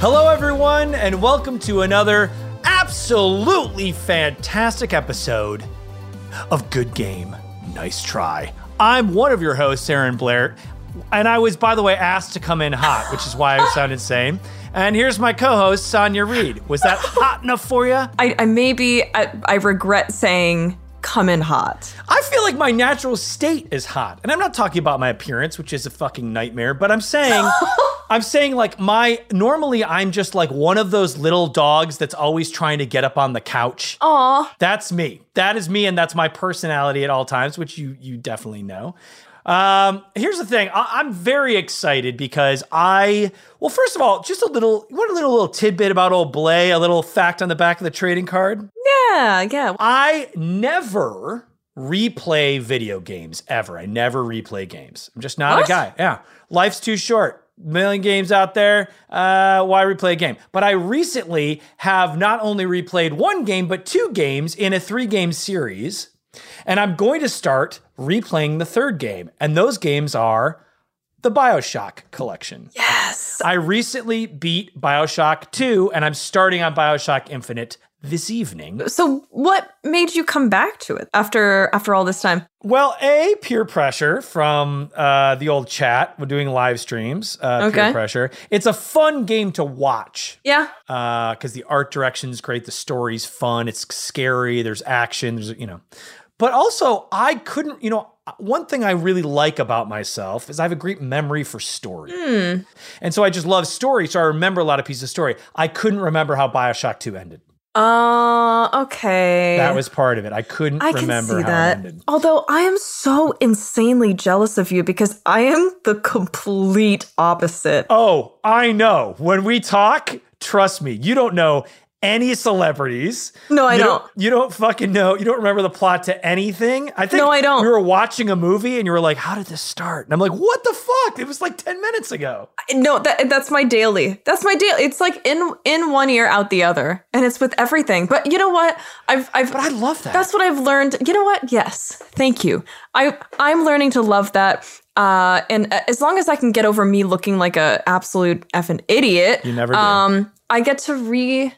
Hello, everyone, and welcome to another absolutely fantastic episode of Good Game, Nice Try. I'm one of your hosts, Aaron Blair, and I was, by the way, asked to come in hot, which is why I sounded same. And here's my co-host, Sonja Reid. Was that hot enough for you? I, I maybe I, I regret saying come in hot. I feel like my natural state is hot. And I'm not talking about my appearance, which is a fucking nightmare, but I'm saying I'm saying like my normally I'm just like one of those little dogs that's always trying to get up on the couch. Aw. That's me. That is me and that's my personality at all times, which you you definitely know. Um, here's the thing. I- I'm very excited because I, well, first of all, just a little, what a little, little tidbit about old Blay, a little fact on the back of the trading card. Yeah, yeah. I never replay video games ever. I never replay games. I'm just not What? a guy. Yeah. Life's too short. Million games out there. Uh, why replay a game? But I recently have not only replayed one game, but two games in a three game series. And I'm going to start replaying the third game. And those games are the Bioshock collection. Yes. I recently beat Bioshock 2, and I'm starting on Bioshock Infinite this evening. So what made you come back to it after after all this time? Well, a peer pressure from uh, the old chat. We're doing live streams. Uh, Peer pressure. It's a fun game to watch Yeah. because the art direction is great. The story's fun. It's scary. There's action. There's you know, but also I couldn't. You know, one thing I really like about myself is I have a great memory for story, and so I just love story. So I remember a lot of pieces of story. I couldn't remember how Bioshock Two ended. Uh okay. That was part of it. I couldn't I can remember see how that. it ended. Although I am so insanely jealous of you because I am the complete opposite. Oh, I know. When we talk, trust me, you don't know any celebrities. No, I you don't. You don't fucking know. You don't remember the plot to anything. I think No, I don't. We were watching a movie and you were like, "How did this start?" And I'm like, "What the fuck? It was like ten minutes ago." No, that that's my daily. That's my daily. It's like in in one ear out the other, and it's with everything. But you know what? I've I've But I love that. That's what I've learned. You know what? Yes. Thank you. I I'm learning to love that. Uh, and as long as I can get over me looking like a absolute effing idiot, You never do. um, I get to re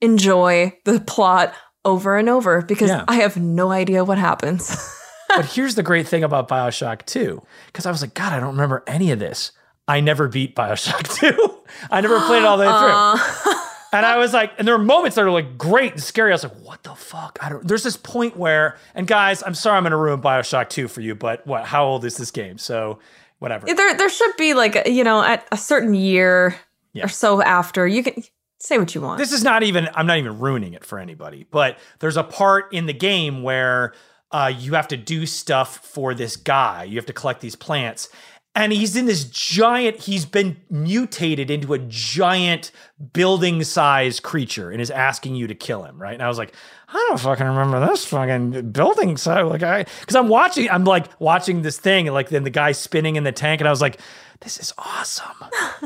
enjoy the plot over and over because Yeah. I have no idea what happens. but here's the great thing about Bioshock 2, because I was like, God, I don't remember any of this. I never beat Bioshock 2. I never played it all the way through. And I was like, and there were moments that are like great and scary. I was like, what the fuck? I don't. There's this point where, and guys, I'm sorry I'm going to ruin Bioshock 2 for you, but what? How old is this game? So, whatever. there there should be like you know at a certain year Yeah. or so after you can say what you want. this is not even i'm not even ruining it for anybody but there's a part in the game where uh, you have to do stuff for this guy. You have to collect these plants. And he's in this giant he's been mutated into a giant building size creature and is asking you to kill him right? And i was like i don't fucking remember this fucking building So like i because i'm watching i'm like watching this thing and like then the guy spinning in the tank and i was like this is awesome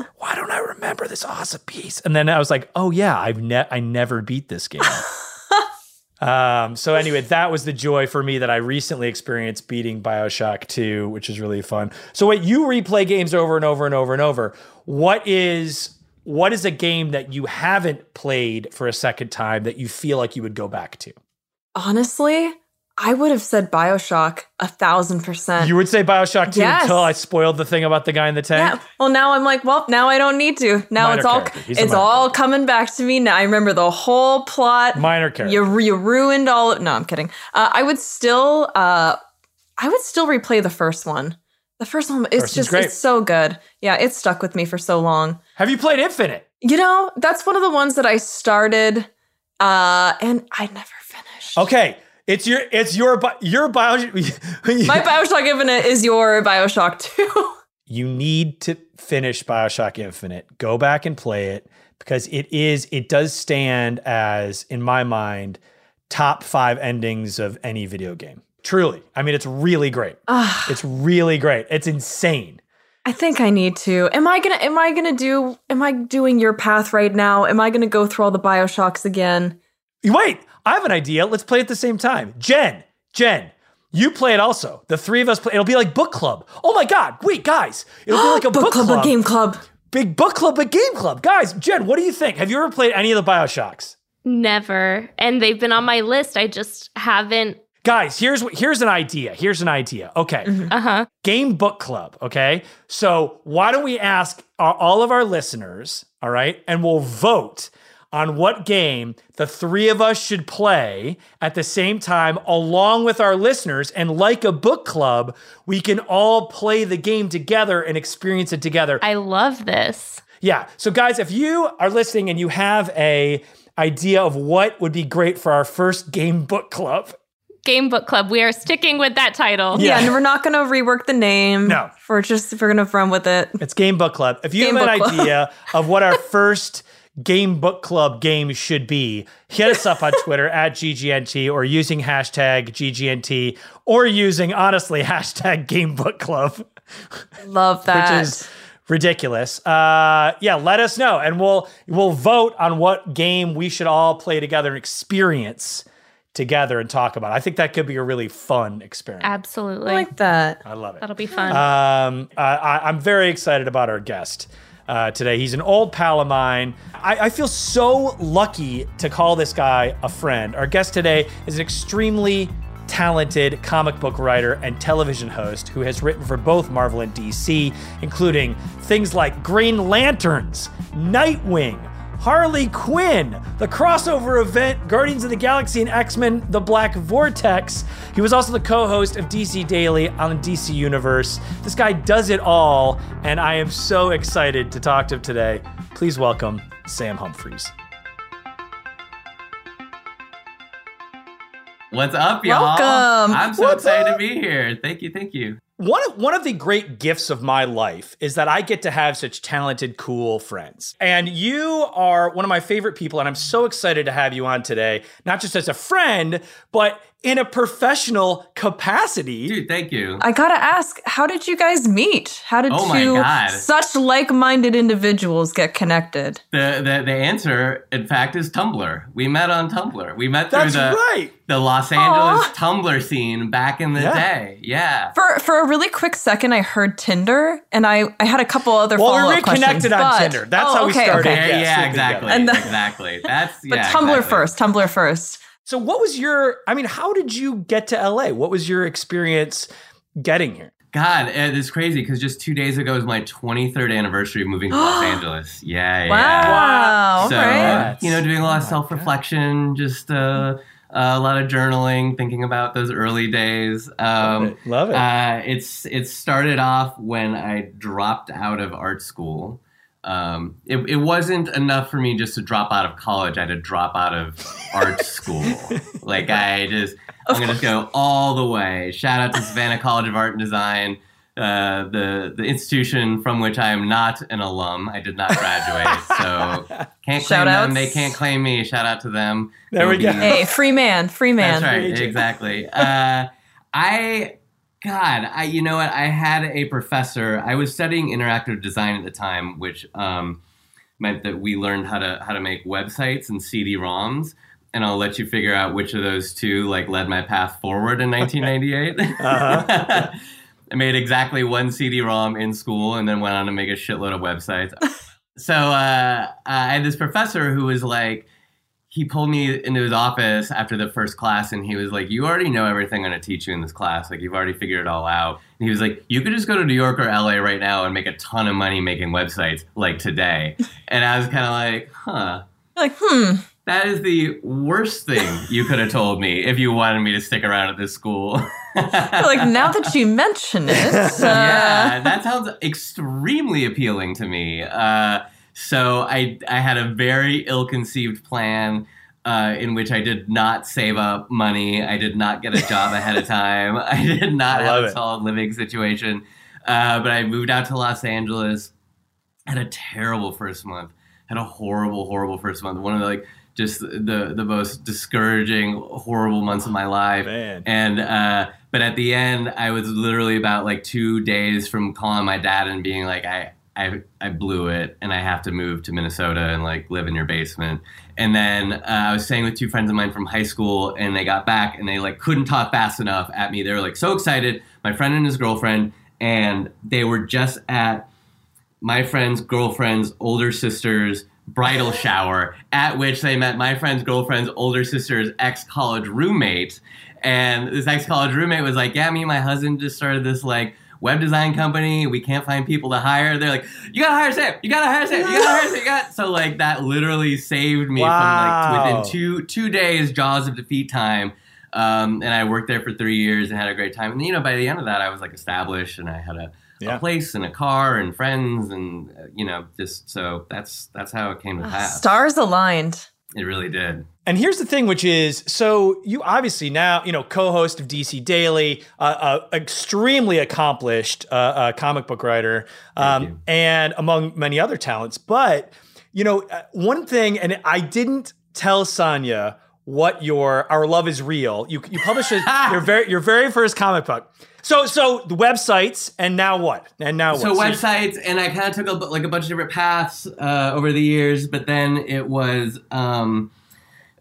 why don't I remember this awesome piece? And then I was like, oh yeah, I've ne- I never beat this game. um, so anyway, that was the joy for me that I recently experienced beating Bioshock 2, which is really fun. So wait, you replay games over and over and over and over. What is what is a game that you haven't played for a second time that you feel like you would go back to? Honestly, I would have said Bioshock a thousand percent. You would say Bioshock 2 Yes. until I spoiled the thing about the guy in the tank? yeah. Well, now I'm like, well, now I don't need to. Now Minor it's all. It's all character. coming back to me. Now I remember the whole plot. Minor character. You you ruined all. of No, I'm kidding. Uh, I would still uh, I would still replay the first one. The first one, it's First just it's so good. Yeah, it stuck with me for so long. Have you played Infinite? You know, that's one of the ones that I started, uh, and I never finished. Okay. It's your it's your your Bioshock. My Bioshock Infinite is your Bioshock 2. you need to finish Bioshock Infinite. Go back and play it because it is it does stand as in my mind top 5 endings of any video game. Truly. I mean it's really great. Ah, It's really great. It's insane. I think I need to. Am I gonna? Am I gonna do? Am I doing your path right now? Am I gonna go through all the Bioshocks again? Wait, I have an idea. Let's play at the same time. Jen, Jen, you play it also. The three of us play. It'll be like book club. Oh my god! Wait, guys, it'll be like a book, club, club. a game club. Big book club, but game club. Guys, Jen, what do you think? Have you ever played any of the Bioshocks? Never. And they've been on my list. I just haven't. Guys, here's what here's an idea. Here's an idea. Okay. Uh huh. Game book club, okay? So, why don't we ask our, all of our listeners, all right? And we'll vote on what game the three of us should play at the same time along with our listeners and like a book club, we can all play the game together and experience it together. I love this. Yeah. So guys, if you are listening and you have a idea of what would be great for our first game book club, Game Book Club. We are sticking with that title. Yeah. Yeah, and we're not gonna rework the name. No. we're just we're gonna run with it. it's Game Book Club. If you Game have an Club. idea of what our first Game Book Club game should be, hit us up on Twitter at GGNT or using hashtag GGNT or using, honestly, hashtag Game Book Club. Love that. which is ridiculous. Uh, yeah, let us know, and we'll we'll vote on what game we should all play together and experience together and talk about. I think that could be a really fun experiment. Absolutely. I like that. I love it. That'll be fun. Um, I, I, I'm very excited about our guest. Uh, today. He's an old pal of mine. I, I feel so lucky to call this guy a friend. Our guest today is an extremely talented comic book writer and television host who has written for both Marvel and DC, including things like Green Lanterns, Nightwing, Harley Quinn, the crossover event Guardians of the Galaxy and X Men The Black Vortex. He was also the co host of DC Daily on the DC Universe. This guy does it all, and I am so excited to talk to him today. Please welcome Sam Humphries. What's up, y'all? Welcome. I'm so What's excited up? to be here. Thank you, thank you. One of, one of the great gifts of my life is that I get to have such talented, cool friends. And you are one of my favorite people, and I'm so excited to have you on today, not just as a friend, but in a professional capacity. Dude, thank you. I gotta ask, how did you guys meet? How did Oh my two such like-minded individuals get connected? The, the the answer, in fact, is Tumblr. We met on Tumblr. We met through That's the right. the Los Angeles Aw. Tumblr scene back in the Yeah. day. Yeah. For for a really quick second, I heard Tinder, and I I had a couple other Well, we follow-up questions. reconnected on but- Tinder. That's oh, how we okay, started. okay. Yeah, Yeah, yeah, exactly. together. And the- exactly. That's yeah, But. Tumblr exactly. first. Tumblr first. So, what was your, I mean, how did you get to LA? What was your experience getting here? God, it is crazy because just two days ago was my 23rd anniversary of moving to Los Angeles. Yeah, yeah. Wow. so all right. That's- you know doing a lot of oh my self-reflection just uh, a lot of journaling thinking about those early days Love um, it. Love it. uh, it's it started off when i dropped out of art school um, it, it wasn't enough for me just to drop out of college i had to drop out of art school like i just i'm gonna just go all the way shout out to savannah college of art and design uh, the the institution from which I am not an alum. I did not graduate, so can't claim Shout them. outs. They can't claim me. Shout out to them. There we It'll go. be- Hey, free man, free man. That's right. Exactly. Uh, I, God, I you know what? I had a professor. I was studying interactive design at the time, which um, meant that we learned how to how to make websites and CD-ROMs. And I'll let you figure out which of those two like led my path forward in 1998. Uh-huh. I made exactly one CD-ROM in school, and then went on to make a shitload of websites. so uh, I had this professor who was like, he pulled me into his office after the first class and he was like, You already know everything I'm going to teach you in this class. Like, you've already figured it all out. And he was like, You could just go to New York or LA right now and make a ton of money making websites like today. and I was kind of like, Huh. Like, hmm. That is the worst thing you could have told me if you wanted me to stick around at this school. like now that you mention it, uh, yeah, that sounds extremely appealing to me. Uh, so I I had a very ill-conceived plan. Uh, in which I did not save up money. I did not get a job ahead of time. I did not I have a it. solid living situation. Uh, but I moved out to Los Angeles. Had a terrible first month. Had a horrible, horrible first month. One of the like just the the most discouraging, horrible months of my life. Man. And uh, but at the end, I was literally about like two days from calling my dad and being like, I. I, I blew it and I have to move to Minnesota and like live in your basement. And then uh, I was staying with two friends of mine from high school and they got back and they like couldn't talk fast enough at me. They were like so excited. My friend and his girlfriend and they were just at my friend's girlfriend's older sister's bridal shower, at which they met my friend's girlfriend's older sister's ex college roommate. And this ex college roommate was like, Yeah, me and my husband just started this like web design company. We can't find people to hire. They're like, You gotta hire Sam. You gotta hire Sam. You gotta hire Sam. You got so like that literally saved me Wow. from like within two two days jaws of defeat time. Um, and I worked there for three years and had a great time. And you know, by the end of that, I was like established and I had a, Yeah. a place and a car and friends and uh, you know, just so that's that's how it came to pass. stars aligned. It really did. And here's the thing, which is so you obviously now, you know, co host of DC Daily, uh, uh, extremely accomplished uh, uh, comic book writer, um, and among many other talents. But, you know, uh, one thing, and I didn't tell Sonja what your Our Love is Real. You, you published your, very, your very first comic book. So, so the websites, and now what? And now what? So websites, and I kind of took a, like a bunch of different paths uh, over the years, but then it was um,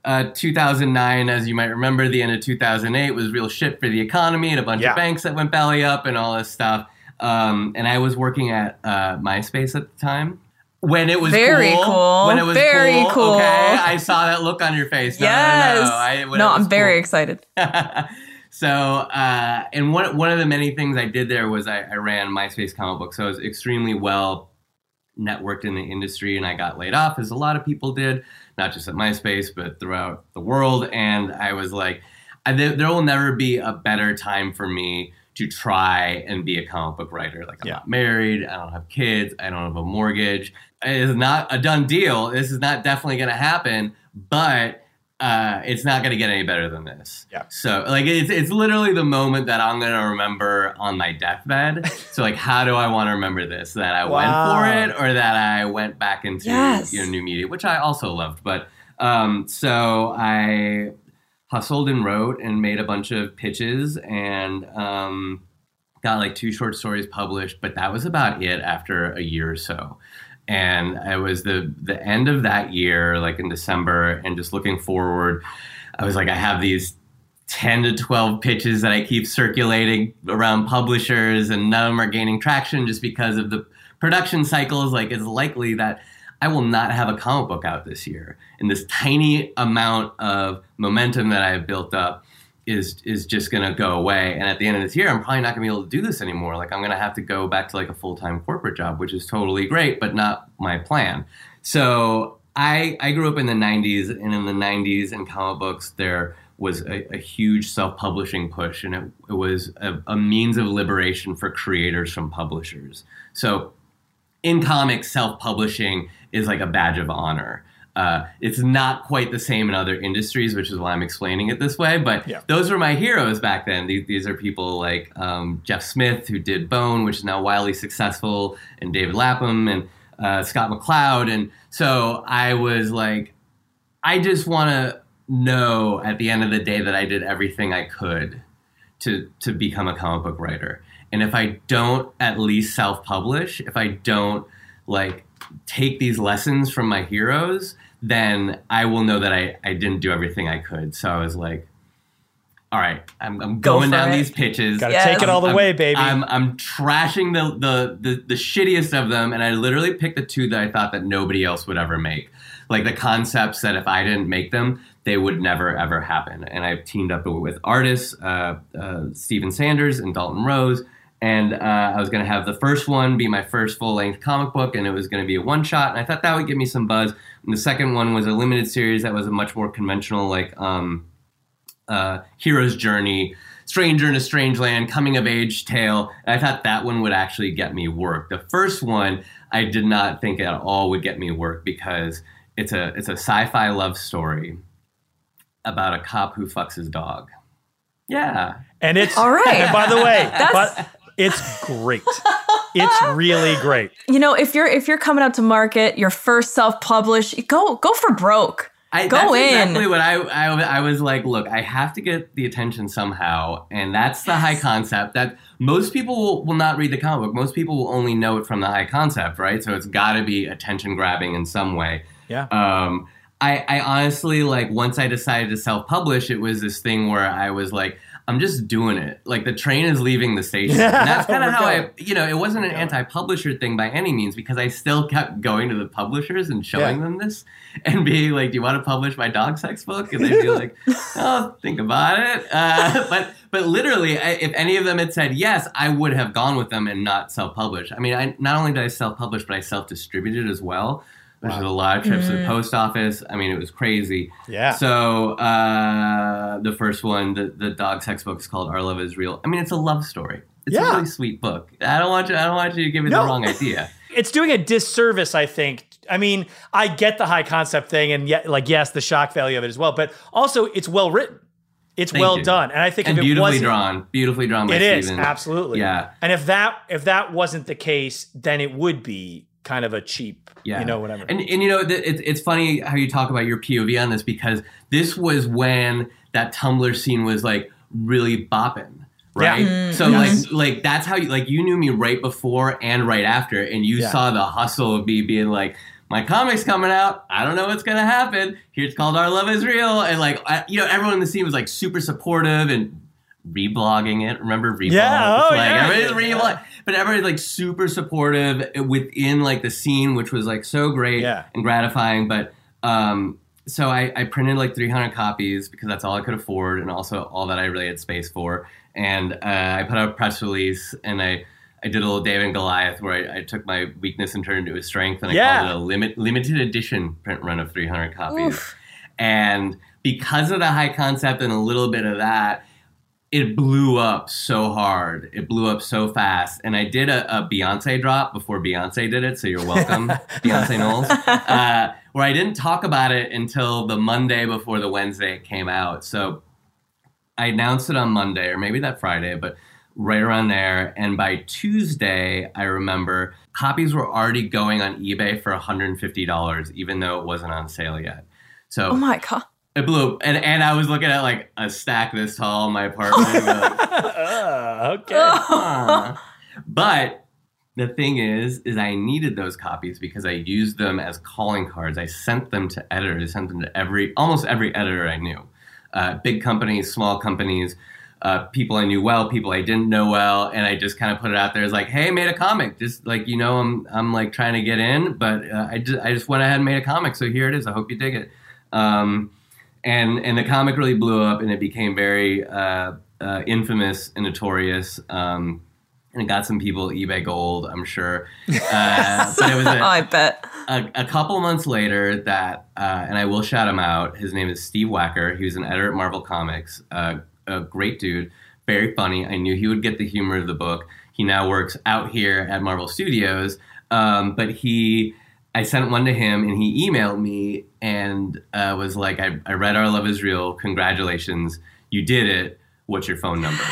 uh, 2009, as you might remember, the end of 2008 was real shit for the economy and a bunch Yeah. of banks that went belly up and all this stuff. Um, and I was working at uh, MySpace at the time. When it was Very cool. When it was Very cool. Okay, I saw that look on your face. No, no, no, yes. no. I, no, I'm very cool. excited. so, uh, and one one of the many things I did there was I, I ran MySpace comic book, so I was extremely well networked in the industry, and I got laid off, as a lot of people did, not just at MySpace, but throughout the world. And I was like, I, there, there will never be a better time for me to try and be a comic book writer. Like, I'm Yeah. not married, I don't have kids, I don't have a mortgage. It is not a done deal. This is not definitely going to happen, but uh, it's not going to get any better than this. Yeah. So, like, it's, it's literally the moment that I'm going to remember on my deathbed. so, like, how do I want to remember this? That I Wow. went for it or that I went back into Yes. you know, new media, which I also loved. But um, so I hustled and wrote and made a bunch of pitches and um, got like two short stories published, but that was about it after a year or so. And it was the the end of that year, like in December, and just looking forward, I was like, I have these 10 to 12 pitches that I keep circulating around publishers, and none of them are gaining traction just because of the production cycles. Like, it's likely that I will not have a comic book out this year. And this tiny amount of momentum that I have built up is is just gonna go away. And at the end of this year, I'm probably not gonna be able to do this anymore. Like I'm gonna have to go back to like a full time corporate job, which is totally great, but not my plan. So I I grew up in the '90s, and in the '90s in comic books there was a, a huge self publishing push, and it, it was a, a means of liberation for creators from publishers. So in comics, self publishing is like a badge of honor. Uh, it's not quite the same in other industries, which is why I'm explaining it this way. But Yeah. those were my heroes back then. These, these are people like um, Jeff Smith, who did Bone, which is now wildly successful, and David Lapham and uh, Scott McCloud. And so I was like, I just want to know at the end of the day that I did everything I could to to become a comic book writer. And if I don't at least self-publish, if I don't like take these lessons from my heroes, then I will know that I, I didn't do everything I could. So I was like, all right, I'm, I'm Go going for down it. these pitches. Gotta Yes. take it all the I'm- way, baby. I'm, I'm trashing the, the, the, the shittiest of them, and I literally picked the two that I thought that nobody else would ever make. like the concepts that if I didn't make them, they would never ever happen. And I've teamed up with artists, uh, uh, Steven Sanders and Dalton Rose. And uh, I was going to have the first one be my first full length comic book, and it was going to be a one shot. And I thought that would give me some buzz. And the second one was a limited series that was a much more conventional, like um, uh, hero's journey, stranger in a strange land, coming of age tale. And I thought that one would actually get me work. The first one, I did not think at all would get me work because it's a it's a sci-fi love story about a cop who fucks his dog. Yeah, And it's All right. And by the way, That's- but it's great. It's really great. You know, if you're if you're coming out to market, your first self-published, go go for broke. I, Go that's in. exactly what I, I I was like. Look, I have to get the attention somehow, and that's the high concept. That most people will, will not read the comic book. Most people will only know it from the high concept, right? So it's got to be attention grabbing in some way. Yeah. Um, I, I honestly like once I decided to self publish, it was this thing where I was like, I'm just doing it. Like the train is leaving the station. And that's kind of how I, you know, it wasn't an anti publisher thing by any means because I still kept going to the publishers and showing Yeah. them this and being like, Do you want to publish my dog sex book? And they'd be like, Oh, think about it. Uh, but but literally, I, if any of them had said yes, I would have gone with them and not self published. I mean, I not only did I self publish, but I self distributed as well. Which was a lot of trips to the post office. I mean, it was crazy. Yeah. So uh, the first one, the, the dog sex book, is called "Our Love Is Real." I mean, it's a love story. It's Yeah. a really sweet book. I don't want you. I don't want you to give me No. the wrong idea. it's doing a disservice, I think. I mean, I get the high concept thing, and yet, like, yes, the shock value of it as well, but also it's well written. It's Thank well you. done, and I think and if it beautifully wasn't, drawn, beautifully drawn by it is Steven. absolutely. Yeah. And if that if that wasn't the case, then it would be kind of a cheap, Yeah. you know, whatever. And and you know, th- it's it's funny how you talk about your POV on this because this was when that Tumblr scene was like really bopping. Right, Yeah. so like, like that's how you like you knew me right before and right after, and you Yeah. saw the hustle of me being like, my comic's coming out. I don't know what's gonna happen. Here it's called Our Love Is Real, and like, I, you know, everyone in the scene was like super supportive and reblogging it. Remember reblog? Yeah, oh, like, yeah. everybody's reblog- but everybody's like super supportive within like the scene, which was like so great Yeah. and gratifying. But um, so I, I printed like 300 copies because that's all I could afford, and also all that I really had space for. And uh, I put out a press release, and I. I did a little David and Goliath where I, I took my weakness and turned it into a strength, and I Yeah. called it a limit, limited edition print run of 300 copies. And because of the high concept and a little bit of that, it blew up so hard. It blew up so fast. And I did a, a Beyonce drop before Beyonce did it. So you're welcome, Beyonce Knowles. Uh, where I didn't talk about it until the Monday before the Wednesday it came out. So I announced it on Monday or maybe that Friday, but right around there. And by Tuesday, I remember copies were already going on eBay for $150, even though it wasn't on sale yet. So Oh my god. It blew, and and I was looking at like a stack this tall in my apartment. like, Uh, okay. "Huh." But the thing is, is I needed those copies because I used them as calling cards. I sent them to editors, I sent them to every almost every editor I knew, uh, big companies, small companies. Uh, people I knew well, people I didn't know well, and I just kind of put it out there as like, "Hey, made a comic." Just like you know, I'm I'm like trying to get in, but uh, I just I just went ahead and made a comic. So here it is. I hope you dig it. Um, and and the comic really blew up, and it became very uh, uh, infamous and notorious. Um, and it got some people eBay gold, I'm sure. Uh, but it was a, I bet. a, a couple months later that, uh, and I will shout him out. His name is Steve Wacker. He was an editor at Marvel Comics. Uh, a great dude, very funny. I knew he would get the humor of the book. He now works out here at Marvel Studios, um, but he. I sent one to him and he emailed me and uh, was like, I, I read Our Love Is Real. Congratulations. You did it. What's your phone number?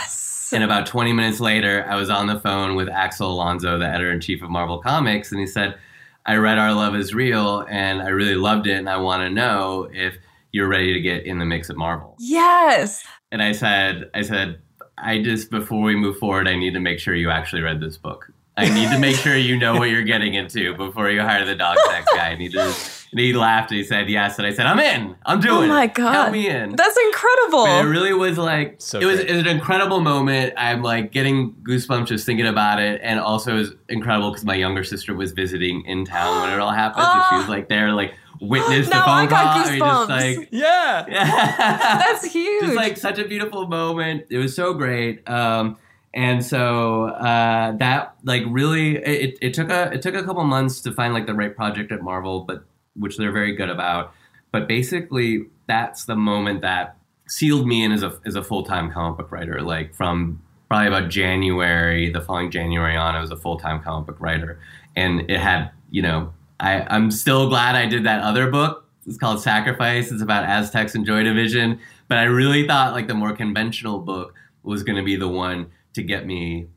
And about 20 minutes later, I was on the phone with Axel Alonso, the editor in chief of Marvel Comics, and he said, I read Our Love Is Real and I really loved it, and I want to know if you're ready to get in the mix at Marvel. Yes. And I said, I said, I just before we move forward, I need to make sure you actually read this book. I need to make sure you know what you're getting into before you hire the dog sex guy. And he just and he laughed and he said yes, and I said, I'm in. I'm doing Oh my it. god. Help me in. That's incredible. But it really was like So it was, it was an incredible moment. I'm like getting goosebumps just thinking about it, and also it was incredible because my younger sister was visiting in town when it all happened, and she was like there, like witness the I phone got call. or just goosebumps. like, Yeah. That's huge. just like such a beautiful moment. It was so great. Um, and so uh, that like really it, it took a it took a couple months to find like the right project at Marvel, but which they're very good about. But basically, that's the moment that sealed me in as a as a full time comic book writer. Like from probably about January, the following January on, I was a full time comic book writer, and it had you know I I'm still glad I did that other book. It's called Sacrifice. It's about Aztecs and Joy Division. But I really thought like the more conventional book was going to be the one to get me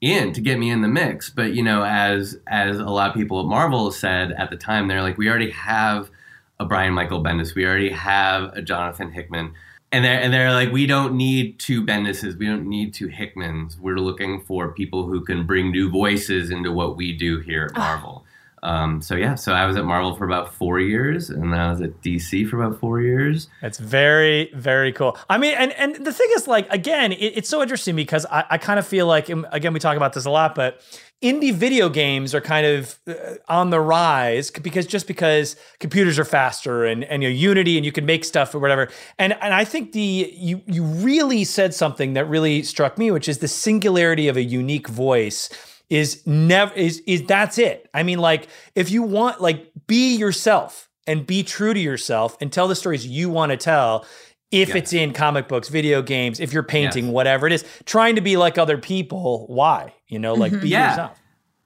in to get me in the mix. But you know as as a lot of people at marvel said at the time they're like we already have a brian michael bendis. We already have a jonathan hickman. And they're, and they're like we don't need two bendises. We don't need two hickmans. We're looking for people who can bring new voices into what we do here at ah. marvel um, so yeah so i was at marvel for about four years and then i was at dc for about four years That's very, very cool. I mean, and and the thing is, like, again, it, it's so interesting because I, I kind of feel like, again, we talk about this a lot, but indie video games are kind of uh, on the rise because just because computers are faster and and you know, Unity and you can make stuff or whatever. And and I think the you you really said something that really struck me, which is the singularity of a unique voice is never is is that's it. I mean, like if you want, like, be yourself and be true to yourself and tell the stories you want to tell. If it's in comic books, video games, if you're painting, Yes. whatever it is, trying to be like other people, why? You know, like mm-hmm. be Yeah. yourself.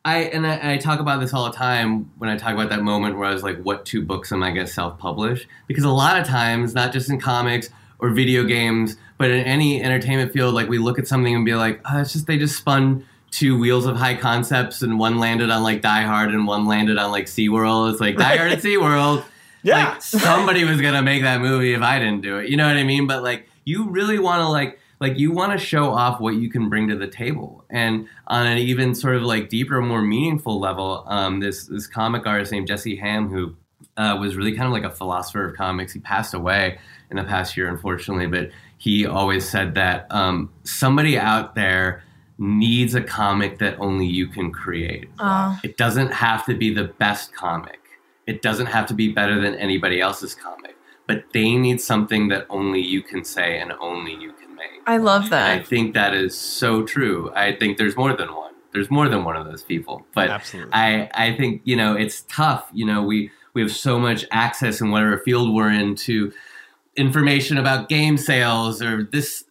I and I, I talk about this all the time when I talk about that moment where I was like, "What two books am I going to self-publish?" Because a lot of times, not just in comics or video games, but in any entertainment field, like we look at something and be like, "Oh, it's just they just spun two wheels of high concepts and one landed on like Die Hard and one landed on like SeaWorld." It's like Die Hard and SeaWorld. Yeah. Like somebody was gonna make that movie if I didn't do it. You know what I mean? But like you really wanna like like you wanna show off what you can bring to the table. And on an even sort of like deeper, more meaningful level, um, this this comic artist named Jesse Hamm who uh, was really kind of like a philosopher of comics. He passed away in the past year, unfortunately, but he always said that um, somebody out there needs a comic that only you can create. Oh. It doesn't have to be the best comic. It doesn't have to be better than anybody else's comic, but they need something that only you can say and only you can make. I love And I think that is so true. I think there's more than one. There's more than one of those people. But Absolutely. I, I think, you know, it's tough. You know, we, we have so much access in whatever field we're in to information about game sales or this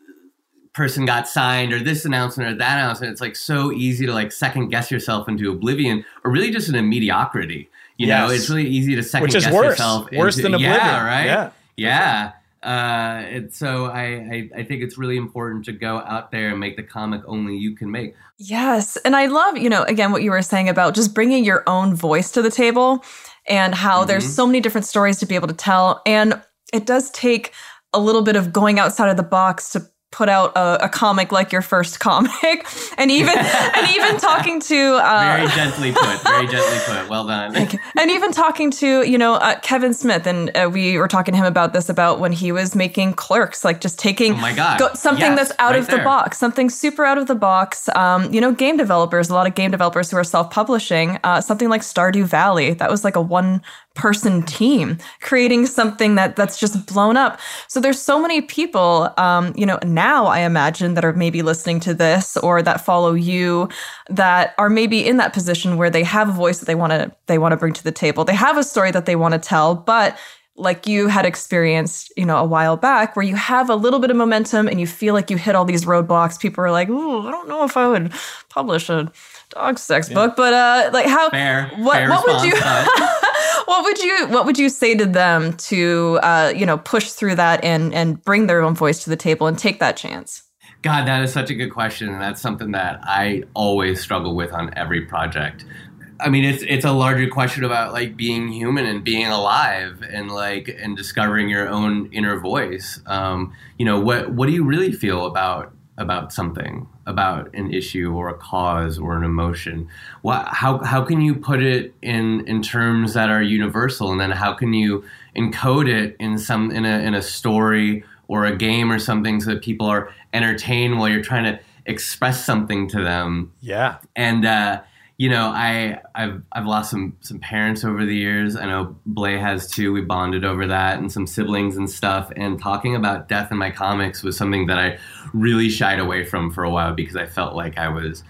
person got signed or this announcement or that announcement. It's like so easy to like second guess yourself into oblivion or really just into mediocrity. You know, it's really easy to second Which is guess worse. yourself. Worse than oblivion. Yeah, right? Yeah. Yeah. Uh, and so I, I, I think it's really important to go out there and make the comic only you can make. Yes. And I love, you know, again, what you were saying about just bringing your own voice to the table and how there's Mhm. so many different stories to be able to tell. And it does take a little bit of going outside of the box to put out a, a comic like your first comic and even and even talking to uh, Very gently put. Very gently put. Well done. and even talking to you know uh, Kevin Smith, and uh, we were talking to him about this about when he was making Clerks, like just taking Oh my God. go- something Yes, that's out right of the box, something super out of the box. Um, you know, game developers, a lot of game developers who are self-publishing, uh, something like Stardew Valley, that was like a one person team creating something that that's just blown up so there's so many people um, you know now i imagine that are maybe listening to this or that follow you that are maybe in that position where they have a voice that they want to they want to bring to the table they have a story that they want to tell but like you had experienced, you know, a while back, where you have a little bit of momentum and you feel like you hit all these roadblocks. People are like, "Ooh, I don't know if I would publish a dog sex book," but uh, like how Fair. what fair what would you what would you what would you say to them to uh, you know push through that and and bring their own voice to the table and take that chance? God, that is such a good question, and that's something that I always struggle with on every project. I mean, it's it's a larger question about like being human and being alive and like and discovering your own inner voice. Um, you know, what what do you really feel about about something, about an issue or a cause or an emotion? What how how can you put it in in terms that are universal, and then how can you encode it in some in a in a story or a game or something so that people are entertained while you're trying to express something to them Yeah. and uh, you know, I I've I've lost some some parents over the years. I know Blay has too. We bonded over that, and some siblings and stuff. And talking about death in my comics was something that I really shied away from for a while because I felt like I was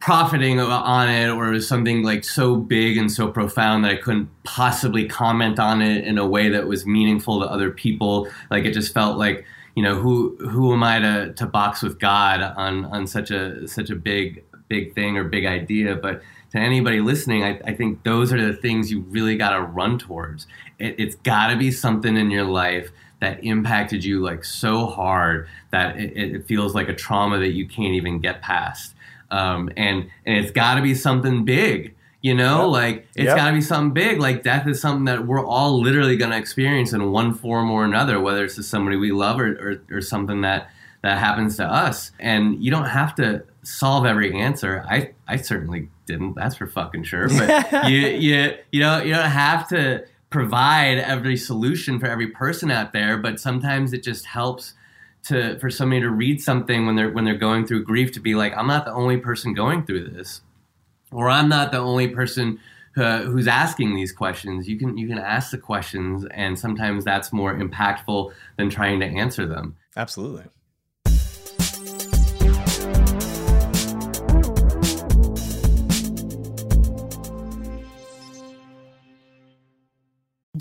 profiting on it or it was something like so big and so profound that I couldn't possibly comment on it in a way that was meaningful to other people. Like it just felt like, you know, who who am I to, to box with God on on such a such a big big thing or big idea? But to anybody listening, I, I think those are the things you really got to run towards. It, it's got to be something in your life that impacted you like so hard that it, it feels like a trauma that you can't even get past um, and and it's got to be something big you know yep. like it's yep. got to be something big like death is something that we're all literally going to experience in one form or another whether it's to somebody we love or, or, or something that that happens to us and you don't have to solve every answer i i certainly didn't that's for fucking sure but you you you know you don't have to provide every solution for every person out there but sometimes it just helps to for somebody to read something when they're when they're going through grief to be like I'm not the only person going through this or I'm not the only person uh, who's asking these questions. You can you can ask the questions and sometimes that's more impactful than trying to answer them. Absolutely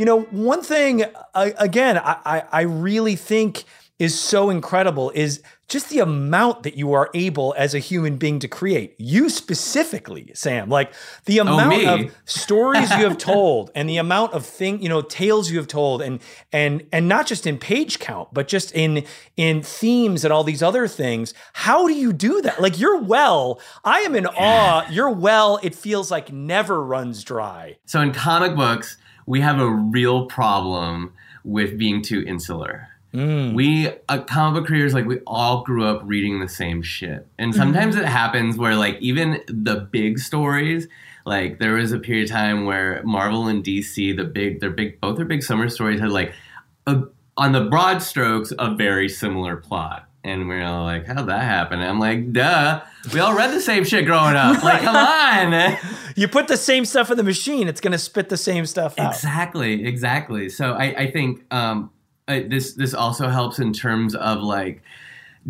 You know, one thing, uh, again, I, I really think is so incredible is just the amount that you are able as a human being to create. You specifically, Sam, like the oh, amount oh, of stories you have told and the amount of thing, you know, tales you have told and and and not just in page count, but just in in themes and all these other things. How do you do that? Like you're well, I am in awe. Your well, it feels like never runs dry. So in comic books, we have a real problem with being too insular. Mm. We uh, comic book creators like we all grew up reading the same shit, and sometimes mm-hmm. it happens where like even the big stories. Like there was a period of time where Marvel and DC, the big, their big, both their big summer stories had like, a, on the broad strokes, a very similar plot. And we are all like, how'd that happen? And I'm like, duh. We all read the same shit growing up. Like, come on. you put the same stuff in the machine, it's going to spit the same stuff out. Exactly, exactly. So I, I think um, I, this this also helps in terms of like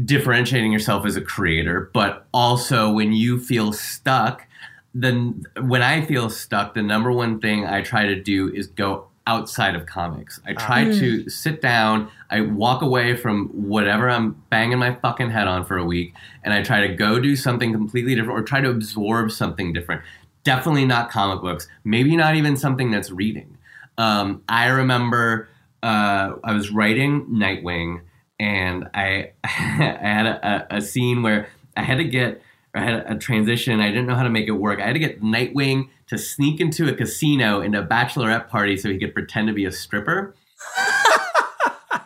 differentiating yourself as a creator, but also when you feel stuck. Then when I feel stuck, the number one thing I try to do is go outside of comics. I try mm. to sit down, I walk away from whatever I'm banging my fucking head on for a week, and I try to go do something completely different or try to absorb something different. Definitely not comic books, maybe not even something that's reading. Um, I remember uh, I was writing Nightwing, and I, I had a, a scene where I had to get I had a transition. I didn't know how to make it work. I had to get Nightwing to sneak into a casino in a bachelorette party so he could pretend to be a stripper.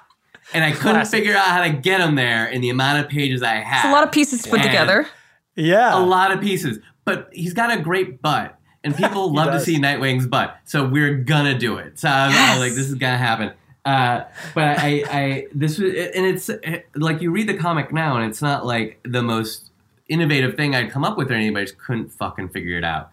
and I couldn't Classic. figure out how to get him there in the amount of pages I had. It's a lot of pieces to put and together. Yeah. A lot of pieces. But he's got a great butt. And people love does. to see Nightwing's butt. So we're gonna do it. So I was, yes. like, this is gonna happen. Uh, but I, I, this was, and it's like you read the comic now, and it's not like the most innovative thing I'd come up with or anything, but I just couldn't fucking figure it out.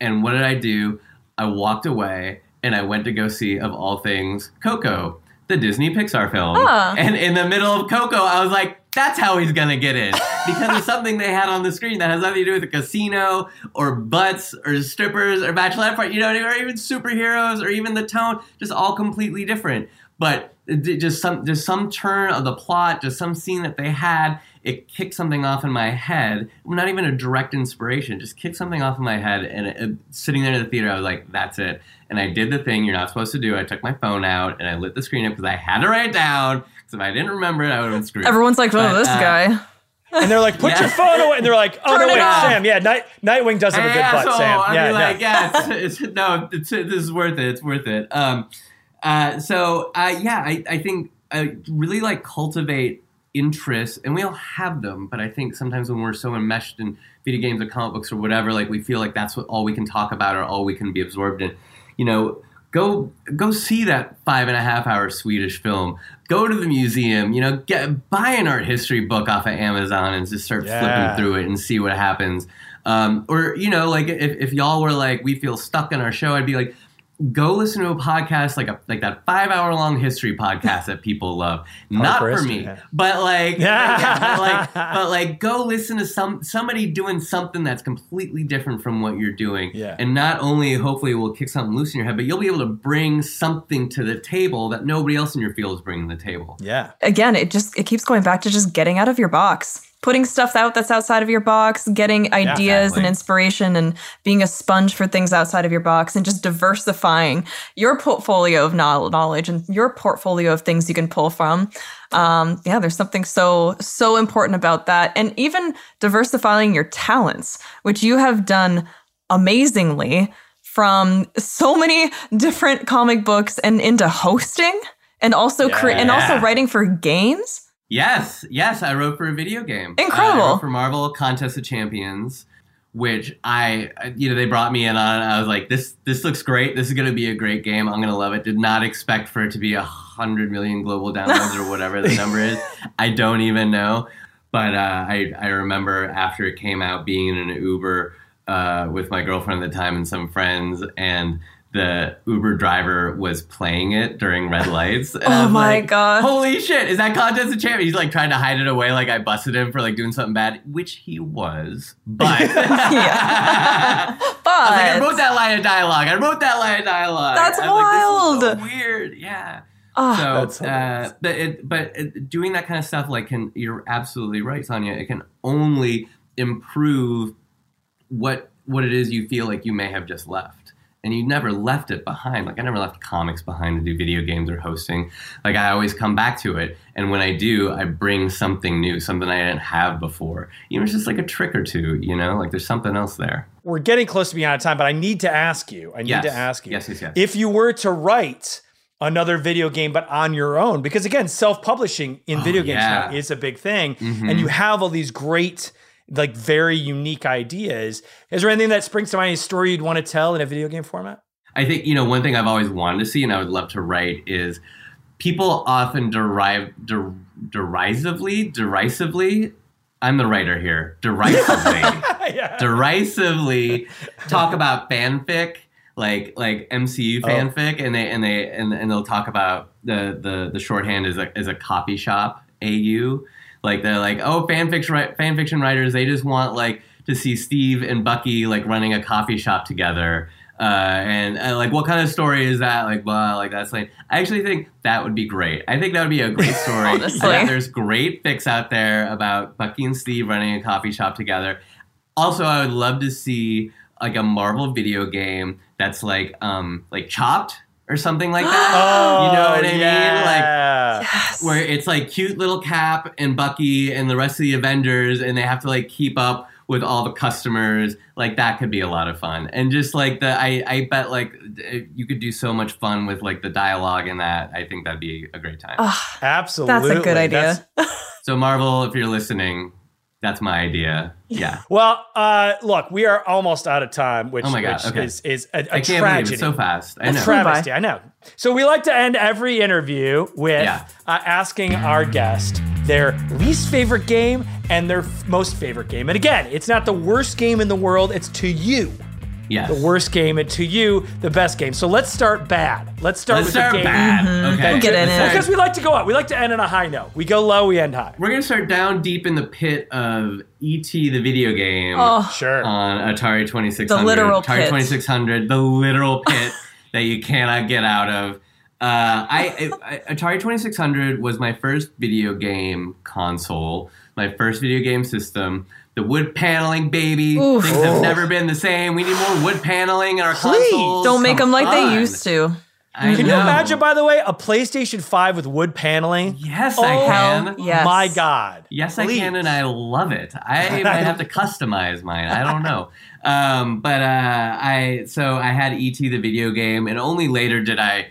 And what did I do? I walked away and I went to go see, of all things, Coco, the Disney Pixar film. And in the middle of Coco, I was like, That's how he's gonna get in because of something they had on the screen that has nothing to do with a casino or butts or strippers or bachelorette party, you know, or even superheroes or even the tone, just all completely different. But just some just some turn of the plot, just some scene that they had, it kicked something off in my head. Not even a direct inspiration, just kicked something off in my head. And it, it, sitting there in the theater, I was like, "That's it." And I did the thing you're not supposed to do. I took my phone out and I lit the screen up because I had to write it down. Because if I didn't remember it, I would have been screwed. Everyone's like, "Oh, But, this uh, guy." And they're like, put Yeah. your phone away. And they're like, oh, Turn no, it wait, off. Sam. Yeah, Night, Nightwing does have a good Hey, butt. Sam. I'd yeah, be no. like, yeah, it's, it's, no, it's, this is worth it. It's worth it. Um, uh, so uh, yeah, I, I think I really like cultivate interests, and we all have them. But I think sometimes when we're so enmeshed in video games or comic books or whatever, like we feel like that's what all we can talk about or all we can be absorbed in. You know, go go see that five and a half hour Swedish film. Go to the museum. You know, get buy an art history book off of Amazon and just start Yeah. flipping through it and see what happens. Um, or you know, like if, if y'all were like we feel stuck in our show, I'd be like, go listen to a podcast like a like that five hour long history podcast that people love. Oh, not for history, me, yeah. but like, Yeah. yeah, but like, but like, go listen to some somebody doing something that's completely different from what you're doing. Yeah. And not only hopefully will kick something loose in your head, but you'll be able to bring something to the table that nobody else in your field is bringing to the table. Yeah. again, it just it keeps going back to just getting out of your box, putting stuff out that's outside of your box, getting ideas exactly. and inspiration, and being a sponge for things outside of your box, and just diversifying your portfolio of knowledge and your portfolio of things you can pull from. Um, yeah, there's something so so important about that, and even diversifying your talents, which you have done amazingly from so many different comic books and into hosting and also cre- and also writing for games. Yes, yes, I wrote for a video game. Incredible. Uh, I wrote for Marvel Contest of Champions, which I, you know, they brought me in on. I was like, this, this looks great. This is going to be a great game. I'm going to love it. Did not expect for it to be a hundred million global downloads or whatever the number is. I don't even know. But uh, I, I remember after it came out, being in an Uber uh, with my girlfriend at the time and some friends, and the Uber driver was playing it during red lights. And Oh my like, God. Holy shit! Is that contest of champions? He's like trying to hide it away, like I busted him for like doing something bad, which he was. But Yeah. I was like, I wrote that line of dialogue. I wrote that line of dialogue. That's I was like, this is wild. so weird. Yeah. Ah, so, uh, but it, but it, doing that kind of stuff, like, can you're absolutely right, Sonja. It can only improve what what it is you feel like you may have just left, and you never left it behind. Like I never left comics behind to do video games or hosting. Like I always come back to it, and when I do, I bring something new, something I didn't have before. Even if it's just like a trick or two, you know, like there's something else there. We're getting close to being out of time, but I need to ask you. I need Yes. to ask you. Yes, yes, yes. If you were to write another video game, but on your own, because again, self-publishing in video games Oh, yeah. Mm-hmm. is a big thing, and you have all these great, like very unique ideas. Is there anything that springs to mind, a story you'd want to tell in a video game format? I think you know one thing I've always wanted to see, and I would love to write is people often derive der, derisively, derisively. I'm the writer here. Derisively, yeah. derisively talk about fanfic, like like MCU Oh. fanfic, and they and they and, and they'll talk about the the the shorthand is a is a coffee shop AU. Like they're like, oh, fanfiction ri- fanfiction writers, they just want like to see Steve and Bucky like running a coffee shop together. Uh, and uh, like, what kind of story is that? Like, blah, like that's like. I actually think that would be great. I think that would be a great story. I Honestly. think there's great fics out there about Bucky and Steve running a coffee shop together. Also, I would love to see like a Marvel video game that's like um like Chopped or something like that. Oh, you know what I mean? Like yes. where it's like cute little Cap and Bucky and the rest of the Avengers, and they have to like keep up with all the customers. Like that could be a lot of fun, and just like the I I bet like you could do so much fun with like the dialogue in that. I think that'd be a great time. Ah, Absolutely. that's a good idea. So Marvel, if you're listening, that's my idea. Yeah. well, uh, look, we are almost out of time, which, Oh my God, okay. is, is a, a I can't tragedy. believe it so fast. I A know. travesty, I know. So we like to end every interview with Yeah. uh, asking our guest their least favorite game and their f- most favorite game. And again, it's not the worst game in the world, it's to you. Yes. the worst game, and to you, the best game. So let's start bad. Let's start Let's with start the game. bad. Okay. We'll get in it. Because we like to go up. We like to end on a high note. We go low, we end high. We're gonna start down deep in the pit of E.T. the video game Oh, Sure. on Atari 2600. The literal Atari pit. 2600, the literal pit that you cannot get out of. Uh, I, I Atari 2600 was my first video game console, my first video game system. The wood paneling, baby. Oof. Things have never been the same. We need more wood paneling in our Please. consoles. don't make them like Fun. they used to. I Can you know. imagine, by the way, a PlayStation 5 with wood paneling? Yes, Oh, I can. yes. My God. Yes, I can, and I love it. I might have to customize mine. I don't know. Um, but uh, I so I had ET the video game, and only later did I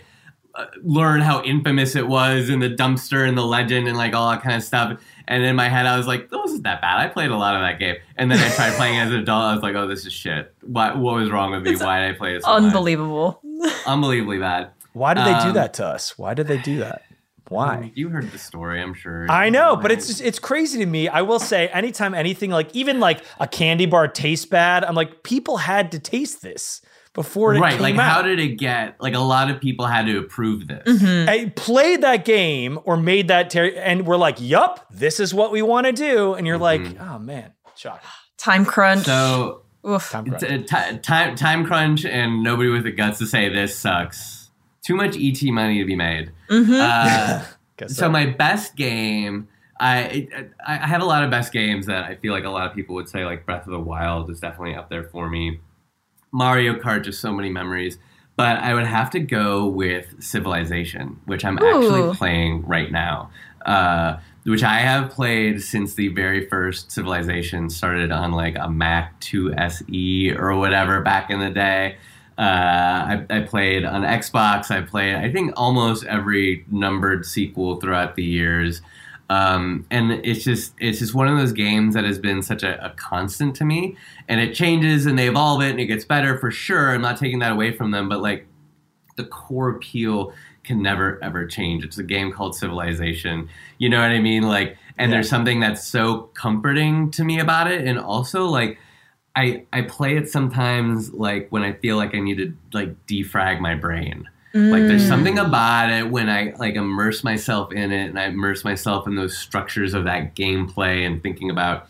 uh, learn how infamous it was, and the dumpster, and the legend, and like all that kind of stuff. And in my head, I was like, "Oh, this isn't that bad." I played a lot of that game, and then I tried playing it as an adult. I was like, "Oh, this is shit. What what was wrong with me? Why did I play this? so much?" Unbelievable. unbelievably bad." Why did they do Um, that to us? Why did they do that? Why? You heard the story, I'm sure. I know, but it's just, it's crazy to me. I will say, anytime anything like even like a candy bar tastes bad, I'm like, people had to taste this before it right. came Like, out. how did it get? Like, a lot of people had to approve this. Mm-hmm. I played that game or made that ter- and we're like, "Yup, this is what we want to do," and you're like, "Oh man, shock." Time crunch. So Oof. Time crunch. T- ti- time time crunch and nobody with the guts to say this sucks. Too much ET money to be made. Uh, Guess so my best game, I I I have a lot of best games that I feel like a lot of people would say like Breath of the Wild is definitely up there for me. Mario Kart, just so many memories. But I would have to go with Civilization, which I'm actually playing right now. Uh, which I have played since the very first Civilization started on like a Mac 2 SE or whatever back in the day. Uh, I, I played on Xbox. I played, I think, almost every numbered sequel throughout the years. Um, and it's just it's just one of those games that has been such a, a constant to me. And it changes and they evolve it and it gets better for sure. I'm not taking that away from them but like the core appeal can never ever change. It's a game called civilization. You know what i mean? Like and Yeah. there's something that's so comforting to me about it. And also like i i play it sometimes like when i feel like i need to like defrag my brain like there's mm. something about it when I like immerse myself in it and I immerse myself in those structures of that gameplay and thinking about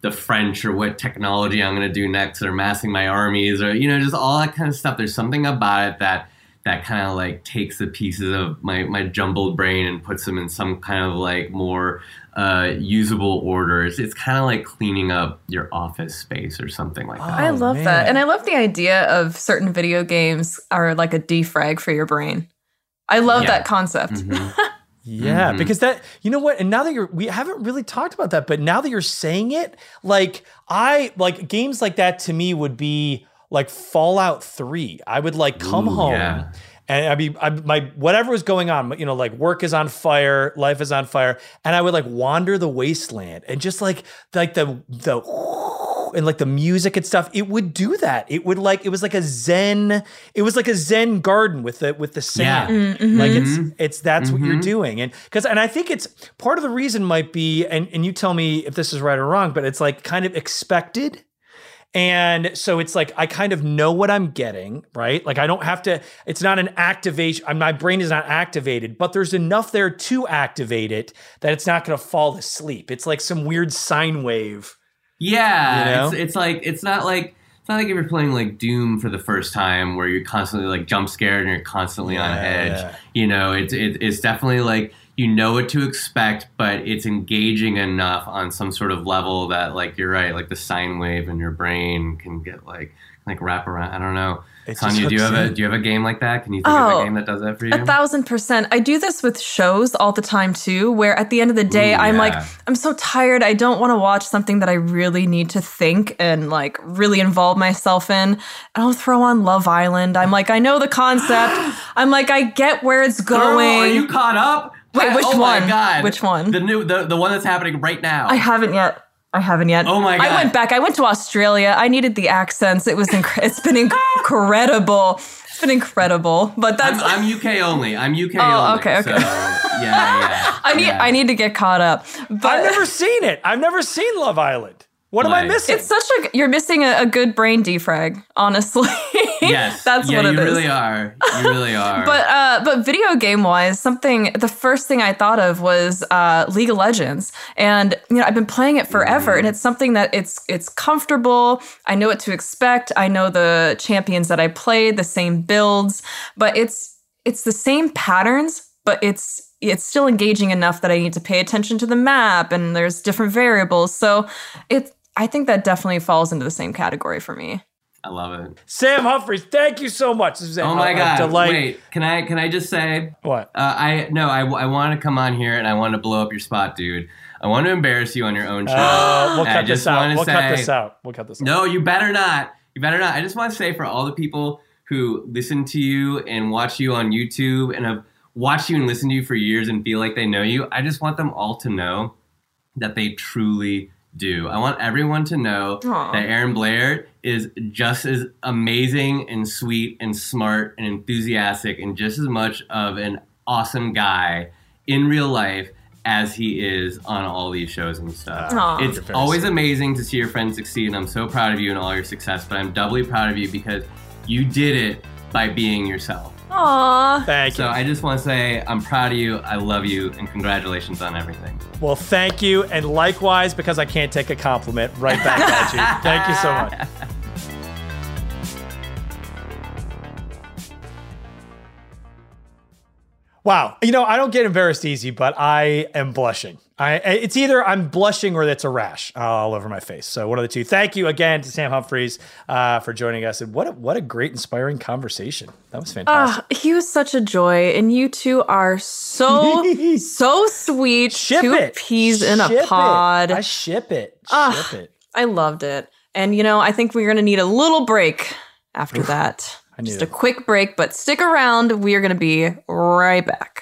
the French or what technology I'm going to do next or massing my armies or you know just all that kind of stuff. There's something about it that that kind of like takes the pieces of my my jumbled brain and puts them in some kind of like more uh, usable order. It's, it's kind of like cleaning up your office space or something like that. I Oh, love man. that. And I love the idea of certain video games are like a defrag for your brain. I love Yeah. that concept. Mhm. Yeah, Mhm. because that you know what, and now that you're we haven't really talked about that, but now that you're saying it, like I like games like that to me would be like Fallout 3. I would like come Ooh, home yeah. and I'd be I, my whatever was going on, you know, like work is on fire, life is on fire, and I would like wander the wasteland and just like like the the and like the music and stuff, it would do that. It would like it was like a zen. It was like a zen garden with the with the sand. Mm-hmm. Like it's it's that's what you're Mhm. doing, and because and I think it's part of the reason might be, and and you tell me if this is right or wrong, but it's like kind of expected. And so it's like I kind of know what I'm getting, right? Like I don't have to, it's not an activation. My brain is not activated, but there's enough there to activate it that it's not going to fall asleep. It's like some weird sine wave. Yeah, You know? it's, it's like it's not like it's not like if you're playing like Doom for the first time where you're constantly like jump scared and you're constantly on edge. You know, it's it, it's definitely like you know what to expect, but it's engaging enough on some sort of level that like you're right, like the sine wave in your brain can get like like wrap around. I don't know. It Tanya, do you hooks have a do you have a game like that? Can you think of Oh, a game that does that for you? A thousand percent. I do this with shows all the time too, where at the end of the day, Ooh, I'm like. I'm so tired. I don't want to watch something that I really need to think and like really involve myself in. And I'll throw on Love Island. I'm like, I know the concept. I'm like, I get where it's Girl, going. are you caught up? Wait, I- which oh my one? God. Which one? The new the, the one that's happening right now. I haven't yet. I haven't yet. Oh my god. I went back. I went to Australia. I needed the accents. It was inc- it's been incredible. It's been incredible. But I'm, that's I'm UK only. I'm UK Oh, only. okay, okay. So, yeah, yeah. I need yeah. I need to get caught up. But I've never seen it. I've never seen Love Island. What am I missing? It's such a you're missing a, a good brain defrag, honestly. Yes, that's yeah, what it you is. really are. You really are. But uh, but video game wise, something the first thing I thought of was uh, League of Legends, and you know I've been playing it forever, and it's something that it's it's comfortable. I know what to expect. I know the champions that I play, the same builds, but it's it's the same patterns, but it's it's still engaging enough that I need to pay attention to the map, and there's different variables. So it I think that definitely falls into the same category for me. I love it. Sam Humphries, thank you so much. This a- Oh my a god! delight. Wait, can I can I just say What? Uh, I no, I, I want to come on here and I want to blow up your spot, dude. I want to embarrass you on your own show. Uh, we'll cut this out. We'll cut this out. We'll cut this out. No, you better not. You better not. I just want to say for all the people who listen to you and watch you on YouTube and have watched you and listened to you for years and feel like they know you, I just want them all to know that they truly do. I want everyone to know Aw. that Aaron Blair is just as amazing and sweet and smart and enthusiastic and just as much of an awesome guy in real life as he is on all these shows and stuff. Aw. It's always amazing to see your friends succeed, and I'm so proud of you and all your success. But I'm doubly proud of you because you did it by being yourself. Aww. Thank you. So I just want to say I'm proud of you. I love you, and congratulations on everything. Well, thank you. And likewise, because I can't take a compliment, right back at you. Thank you so much. Wow. You know, I don't get embarrassed easy, but I am blushing. I it's either I'm blushing or it's a rash all over my face. So one of the two. Thank you again to Sam Humphries uh, for joining us. And what a, what a great, inspiring conversation. That was fantastic. Ah, he was such a joy, and you two are so so sweet. Ship two it. peas in Ship a it. pod. I ship it. Ah. Ship it. I loved it, and you know I think we're gonna need a little break after that. Just it. a quick break, but stick around. We are gonna be right back.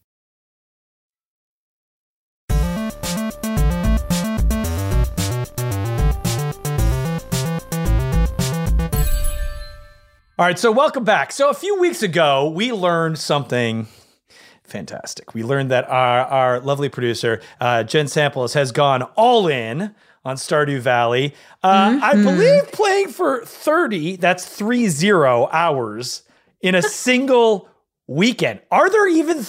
All right, so welcome back. So a few weeks ago, we learned something fantastic. We learned that our, our lovely producer, uh, Jen Samples, has gone all in on Stardew Valley. Uh, I believe playing for 30, that's three zero hours in a single weekend. Are there even.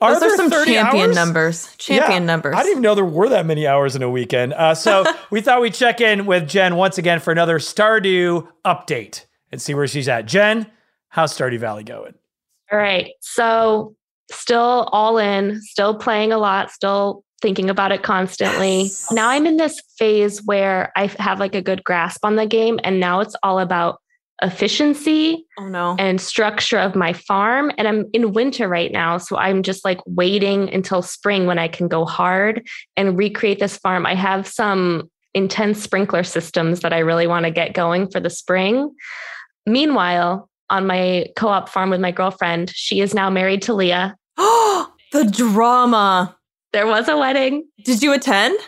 Are Those there are some champion hours? numbers. Champion Yeah, numbers. I didn't even know there were that many hours in a weekend. Uh, so we thought we'd check in with Jen once again for another Stardew update and see where she's at. Jen, how's Stardew Valley going? All right. So still all in, still playing a lot, still thinking about it constantly. Now I'm in this phase where I have like a good grasp on the game and now it's all about efficiency oh no. and structure of my farm and I'm in winter right now so I'm just like waiting until spring when I can go hard and recreate this farm. I have some intense sprinkler systems that I really want to get going for the spring. Meanwhile, on my co-op farm with my girlfriend, she is now married to Leah. Oh, the drama. There was a wedding. Did you attend?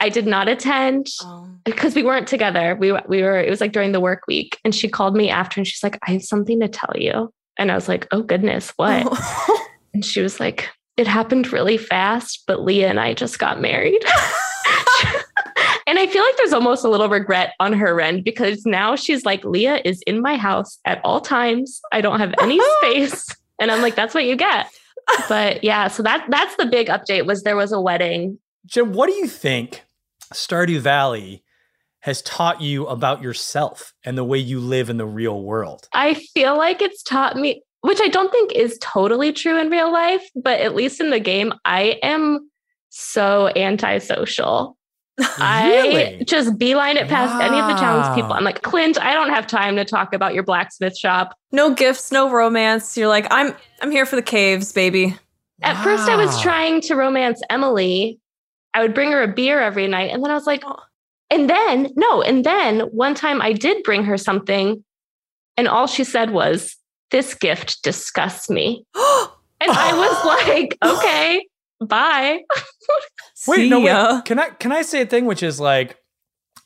I did not attend oh. because we weren't together. We we were it was like during the work week and she called me after and she's like I have something to tell you. And I was like, "Oh goodness, what?" Oh. And she was like, "It happened really fast, but Leah and I just got married." and I feel like there's almost a little regret on her end because now she's like, "Leah is in my house at all times. I don't have any space." And I'm like, "That's what you get." But yeah, so that that's the big update was there was a wedding Jim, what do you think Stardew Valley has taught you about yourself and the way you live in the real world? I feel like it's taught me, which I don't think is totally true in real life, but at least in the game, I am so antisocial. Really? I just beeline it past any of the townspeople. Wow. I'm like, Clint, I don't have time to talk about your blacksmith shop. no gifts, no romance. You're like, I'm I'm here for the caves, baby. At wow. first, I was trying to romance Emily. I would bring her a beer every night. And then I was like, oh. and then, no, and then one time I did bring her something. And all she said was, This gift disgusts me. and I was like, Okay, bye. wait, no, wait. Can I can I say a thing which is like,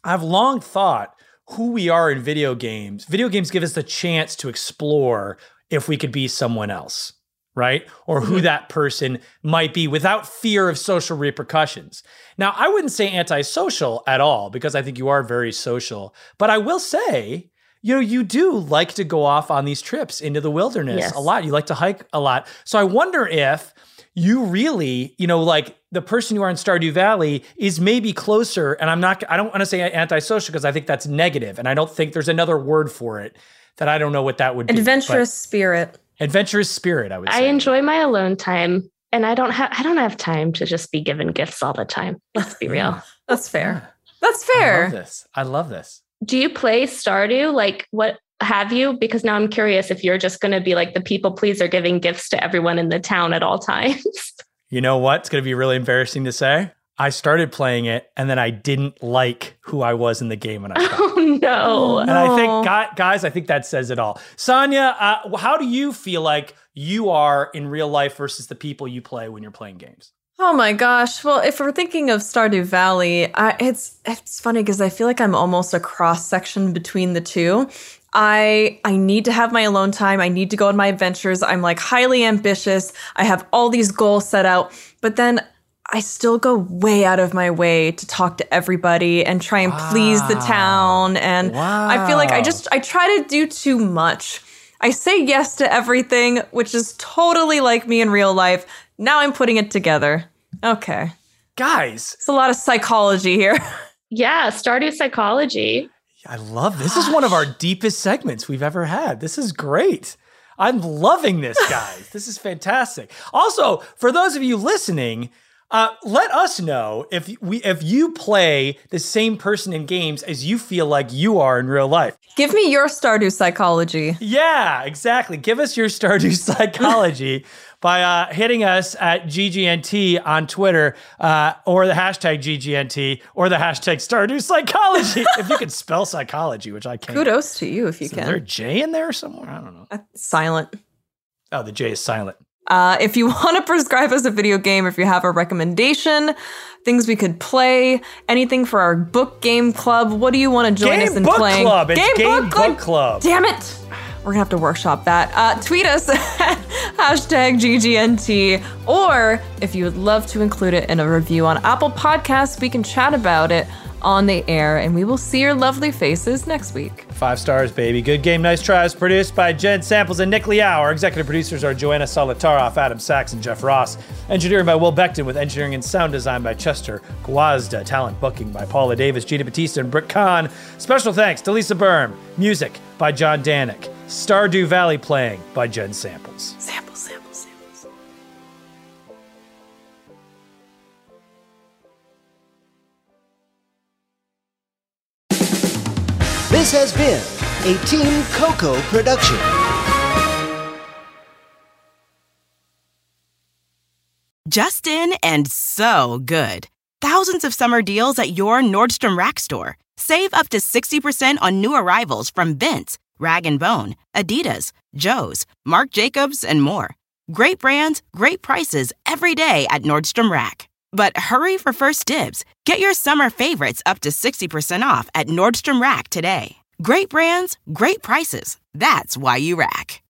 I've long thought who we are in video games. Video games give us the chance to explore if we could be someone else right? Or who mm-hmm. that person might be without fear of social repercussions. Now, I wouldn't say antisocial at all because I think you are very social, but I will say, you know, you do like to go off on these trips into the wilderness yes. a lot. You like to hike a lot. So I wonder if you really, you know, like the person you are in Stardew Valley is maybe closer. And I'm not, I don't want to say antisocial because I think that's negative, And I don't think there's another word for it that I don't know what that would be. Adventurous spirit. Adventurous spirit i would say. i enjoy my alone time and i don't have i don't have time to just be given gifts all the time let's be real. That's fair that's fair. I love this. I love this. Do you play stardew? Like what have you because now i'm curious if you're just going to be like the people pleaser giving gifts to everyone in the town at all times you know what it's going to be really embarrassing to say I started playing it and then I didn't like who I was in the game. And I oh no! And I think, guys, I think that says it all. Sonja, uh, how do you feel like you are in real life versus the people you play when you're playing games? Oh my gosh! Well, if we're thinking of Stardew Valley, I, it's it's funny because I feel like I'm almost a cross section between the two. I I need to have my alone time. I need to go on my adventures. I'm like highly ambitious. I have all these goals set out, but then I still go way out of my way to talk to everybody and try and wow. please the town. And wow. I feel like I just, I try to do too much. I say yes to everything, which is totally like me in real life. Now I'm putting it together. Okay. Guys, it's a lot of psychology here. Yeah, Stardew Psychology. I love this. This is one of our deepest segments we've ever had. This is great. I'm loving this, guys. this is fantastic. Also, for those of you listening, uh, let us know if we if you play the same person in games as you feel like you are in real life. Give me your Stardew psychology. Yeah, exactly. Give us your Stardew psychology by uh, hitting us at GGNT on Twitter uh, or the hashtag GGNT or the hashtag Stardew Psychology. if you can spell psychology, which I can't. Kudos to you if you is can. Is there a J in there somewhere? I don't know. Uh, silent. Oh, the J is silent. Uh, if you want to prescribe us a video game, if you have a recommendation, things we could play, anything for our book game club, what do you want to join game us in book playing? Club. It's game, game book, club. book club. Damn it! We're gonna have to workshop that. Uh, tweet us hashtag GGNT, or if you would love to include it in a review on Apple Podcasts, we can chat about it on the air, and we will see your lovely faces next week. Five stars, baby. Good game, nice tries. Produced by Jen Samples and Nick Liao. Our executive producers are Joanna Solotaroff, Adam Sachs, and Jeff Ross. Engineering by Will Becton, with engineering and sound design by Chester Gwazda. Talent booking by Paula Davis, Gina Batista, and Britt Kahn. Special thanks to Lisa Berm. Music by John Danik. Stardew Valley playing by Jen Samples. Samples, samples. Samples. This has been a Team Coco production. Justin and so good. Thousands of summer deals at your Nordstrom Rack store. Save up to 60% on new arrivals from Vince, Rag & Bone, Adidas, Joe's, Marc Jacobs, and more. Great brands, great prices every day at Nordstrom Rack. But hurry for first dibs. Get your summer favorites up to 60% off at Nordstrom Rack today. Great brands, great prices. That's why you rack.